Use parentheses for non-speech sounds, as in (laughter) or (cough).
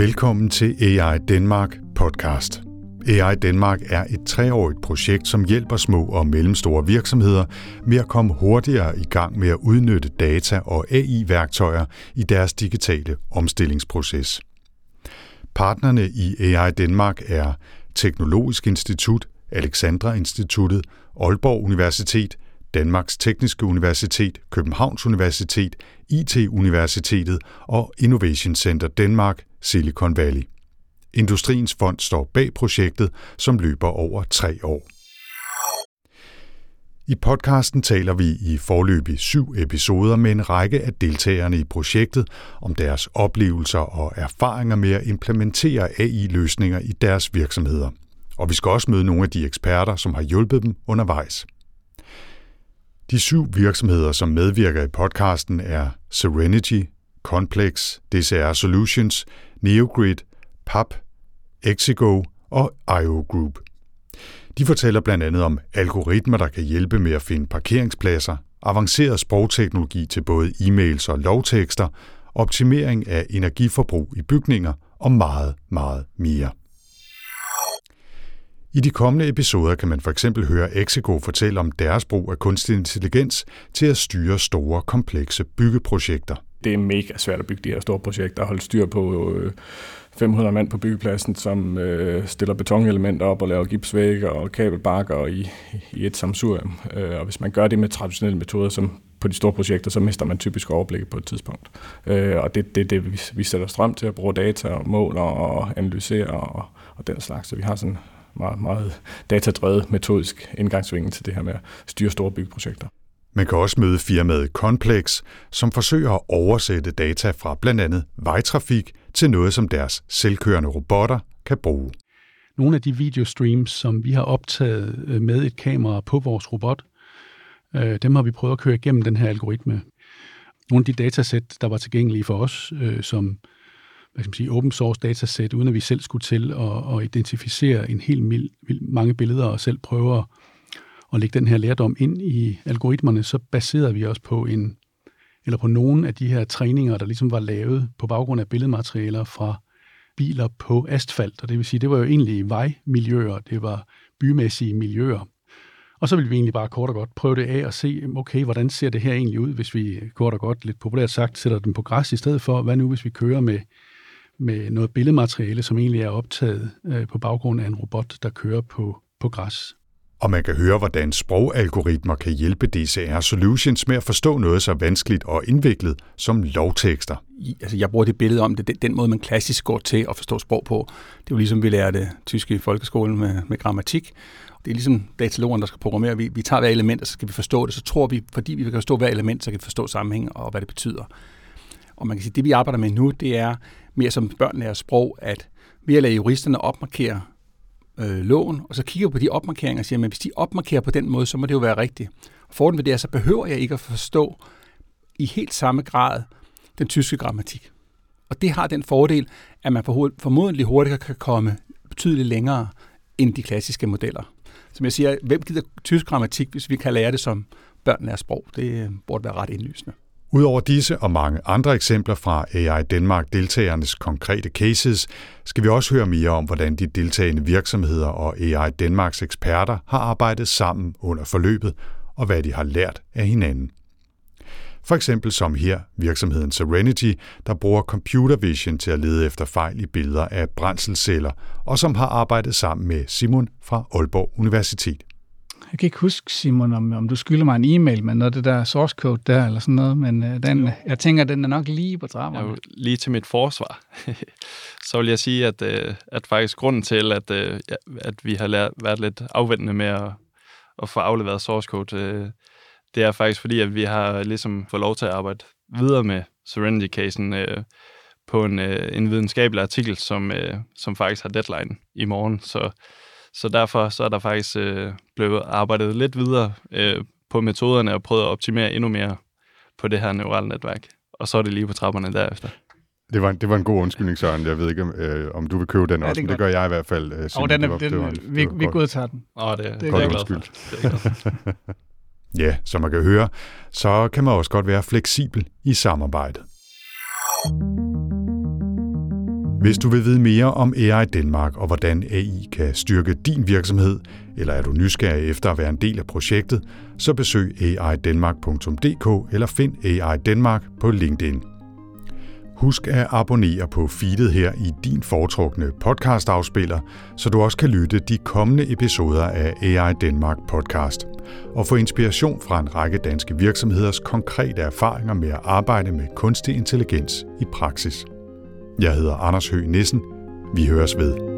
Velkommen til AI Danmark podcast. AI Danmark er et treårigt projekt, som hjælper små og mellemstore virksomheder med at komme hurtigere i gang med at udnytte data og AI-værktøjer i deres digitale omstillingsproces. Partnerne i AI Danmark er Teknologisk Institut, Alexandra Instituttet, Aalborg Universitet, Danmarks Tekniske Universitet, Københavns Universitet, IT-universitetet og Innovation Center Danmark, Silicon Valley. Industriens Fond står bag projektet, som løber over tre år. I podcasten taler vi i forløbig syv episoder med en række af deltagerne i projektet om deres oplevelser og erfaringer med at implementere AI-løsninger i deres virksomheder. Og vi skal også møde nogle af de eksperter, som har hjulpet dem undervejs. De syv virksomheder, som medvirker i podcasten, er Serenity, Complex, DCR Solutions, Neogrid, PAP, Exigo og IO Group. De fortæller blandt andet om algoritmer, der kan hjælpe med at finde parkeringspladser, avanceret sprogteknologi til både e-mails og lovtekster, optimering af energiforbrug i bygninger og meget, meget mere. I de kommende episoder kan man for eksempel høre Exigo fortælle om deres brug af kunstig intelligens til at styre store, komplekse byggeprojekter. Det er mega svært at bygge de her store projekter og holde styr på øh, 500 mand på byggepladsen, som øh, stiller betonelementer op og laver gipsvægge og kabelbakker i, i et samsurium. Øh, og hvis man gør det med traditionelle metoder, som på de store projekter, så mister man typisk overblikket på et tidspunkt. Øh, og det er det, det, vi, vi sætter strøm til at bruge data og måler og analysere og, og den slags. Så vi har sådan meget, meget datadrevet metodisk indgangsvinkel til det her med at styre store byggeprojekter. Man kan også møde firmaet Complex, som forsøger at oversætte data fra blandt andet vejtrafik til noget, som deres selvkørende robotter kan bruge. Nogle af de videostreams, som vi har optaget øh, med et kamera på vores robot, øh, dem har vi prøvet at køre igennem den her algoritme. Nogle af de datasæt, der var tilgængelige for os, øh, som hvad skal man sige, open source datasæt, uden at vi selv skulle til at, at identificere en helt mild, mange billeder og selv prøve at, at lægge den her lærdom ind i algoritmerne, så baserede vi os på en eller på nogle af de her træninger, der ligesom var lavet på baggrund af billedmaterialer fra biler på asfalt. Og det vil sige, det var jo egentlig vejmiljøer, det var bymæssige miljøer. Og så ville vi egentlig bare kort og godt prøve det af og se, okay, hvordan ser det her egentlig ud, hvis vi kort og godt, lidt populært sagt, sætter den på græs i stedet for, hvad nu hvis vi kører med med noget billedmateriale, som egentlig er optaget øh, på baggrund af en robot, der kører på, på græs. Og man kan høre, hvordan sprogalgoritmer kan hjælpe DCR Solutions med at forstå noget så vanskeligt og indviklet som lovtekster. Altså, jeg bruger det billede om det, den, den måde, man klassisk går til at forstå sprog på. Det er jo ligesom, vi lærte tysk i folkeskolen med, med grammatik. Det er ligesom datalogeren, der skal programmere. Vi, vi tager hver element, og så skal vi forstå det. Så tror vi, fordi vi kan forstå hver element, så kan vi forstå sammenhæng og hvad det betyder. Og man kan sige, at det vi arbejder med nu, det er mere som børn lærer sprog, at ved at lade juristerne opmarkere øh, loven, og så kigger på de opmarkeringer og siger, at hvis de opmarkerer på den måde, så må det jo være rigtigt. Og fordelen ved det er, så behøver jeg ikke at forstå i helt samme grad den tyske grammatik. Og det har den fordel, at man formodentlig hurtigere kan komme betydeligt længere end de klassiske modeller. Som jeg siger, hvem gider tysk grammatik, hvis vi kan lære det som børn lærer sprog? Det burde være ret indlysende. Udover disse og mange andre eksempler fra AI Danmark deltagernes konkrete cases, skal vi også høre mere om, hvordan de deltagende virksomheder og AI Danmarks eksperter har arbejdet sammen under forløbet, og hvad de har lært af hinanden. For eksempel som her virksomheden Serenity, der bruger computer vision til at lede efter fejl i billeder af brændselsceller, og som har arbejdet sammen med Simon fra Aalborg Universitet jeg kan ikke huske, Simon, om, om du skylder mig en e-mail med noget af det der source code der, eller sådan noget, men uh, den, jeg tænker, den er nok lige på trapperne. Ja, lige til mit forsvar, (laughs) så vil jeg sige, at, uh, at faktisk grunden til, at, uh, at vi har lært, været lidt afvendende med at, at få afleveret source code, uh, det er faktisk fordi, at vi har ligesom fået lov til at arbejde videre med Serenity-casen uh, på en, uh, en videnskabelig artikel, som, uh, som faktisk har deadline i morgen, så så derfor så er der faktisk øh, blevet arbejdet lidt videre øh, på metoderne og prøvet at optimere endnu mere på det her neurale netværk. Og så er det lige på trapperne derefter. Det var, det var en god undskyldning, Søren. Jeg ved ikke, om, øh, om du vil købe den ja, også, men det gør jeg i hvert fald. Øh, og den er, den, det var, vi, vi godtager den. Åh, det, det er godt undskyld. (laughs) ja, som man kan høre, så kan man også godt være fleksibel i samarbejdet. Hvis du vil vide mere om AI Danmark og hvordan AI kan styrke din virksomhed, eller er du nysgerrig efter at være en del af projektet, så besøg aidanmark.dk eller find AI Danmark på LinkedIn. Husk at abonnere på feedet her i din foretrukne podcastafspiller, så du også kan lytte de kommende episoder af AI Danmark podcast og få inspiration fra en række danske virksomheders konkrete erfaringer med at arbejde med kunstig intelligens i praksis. Jeg hedder Anders Høgh Nissen. Vi høres ved.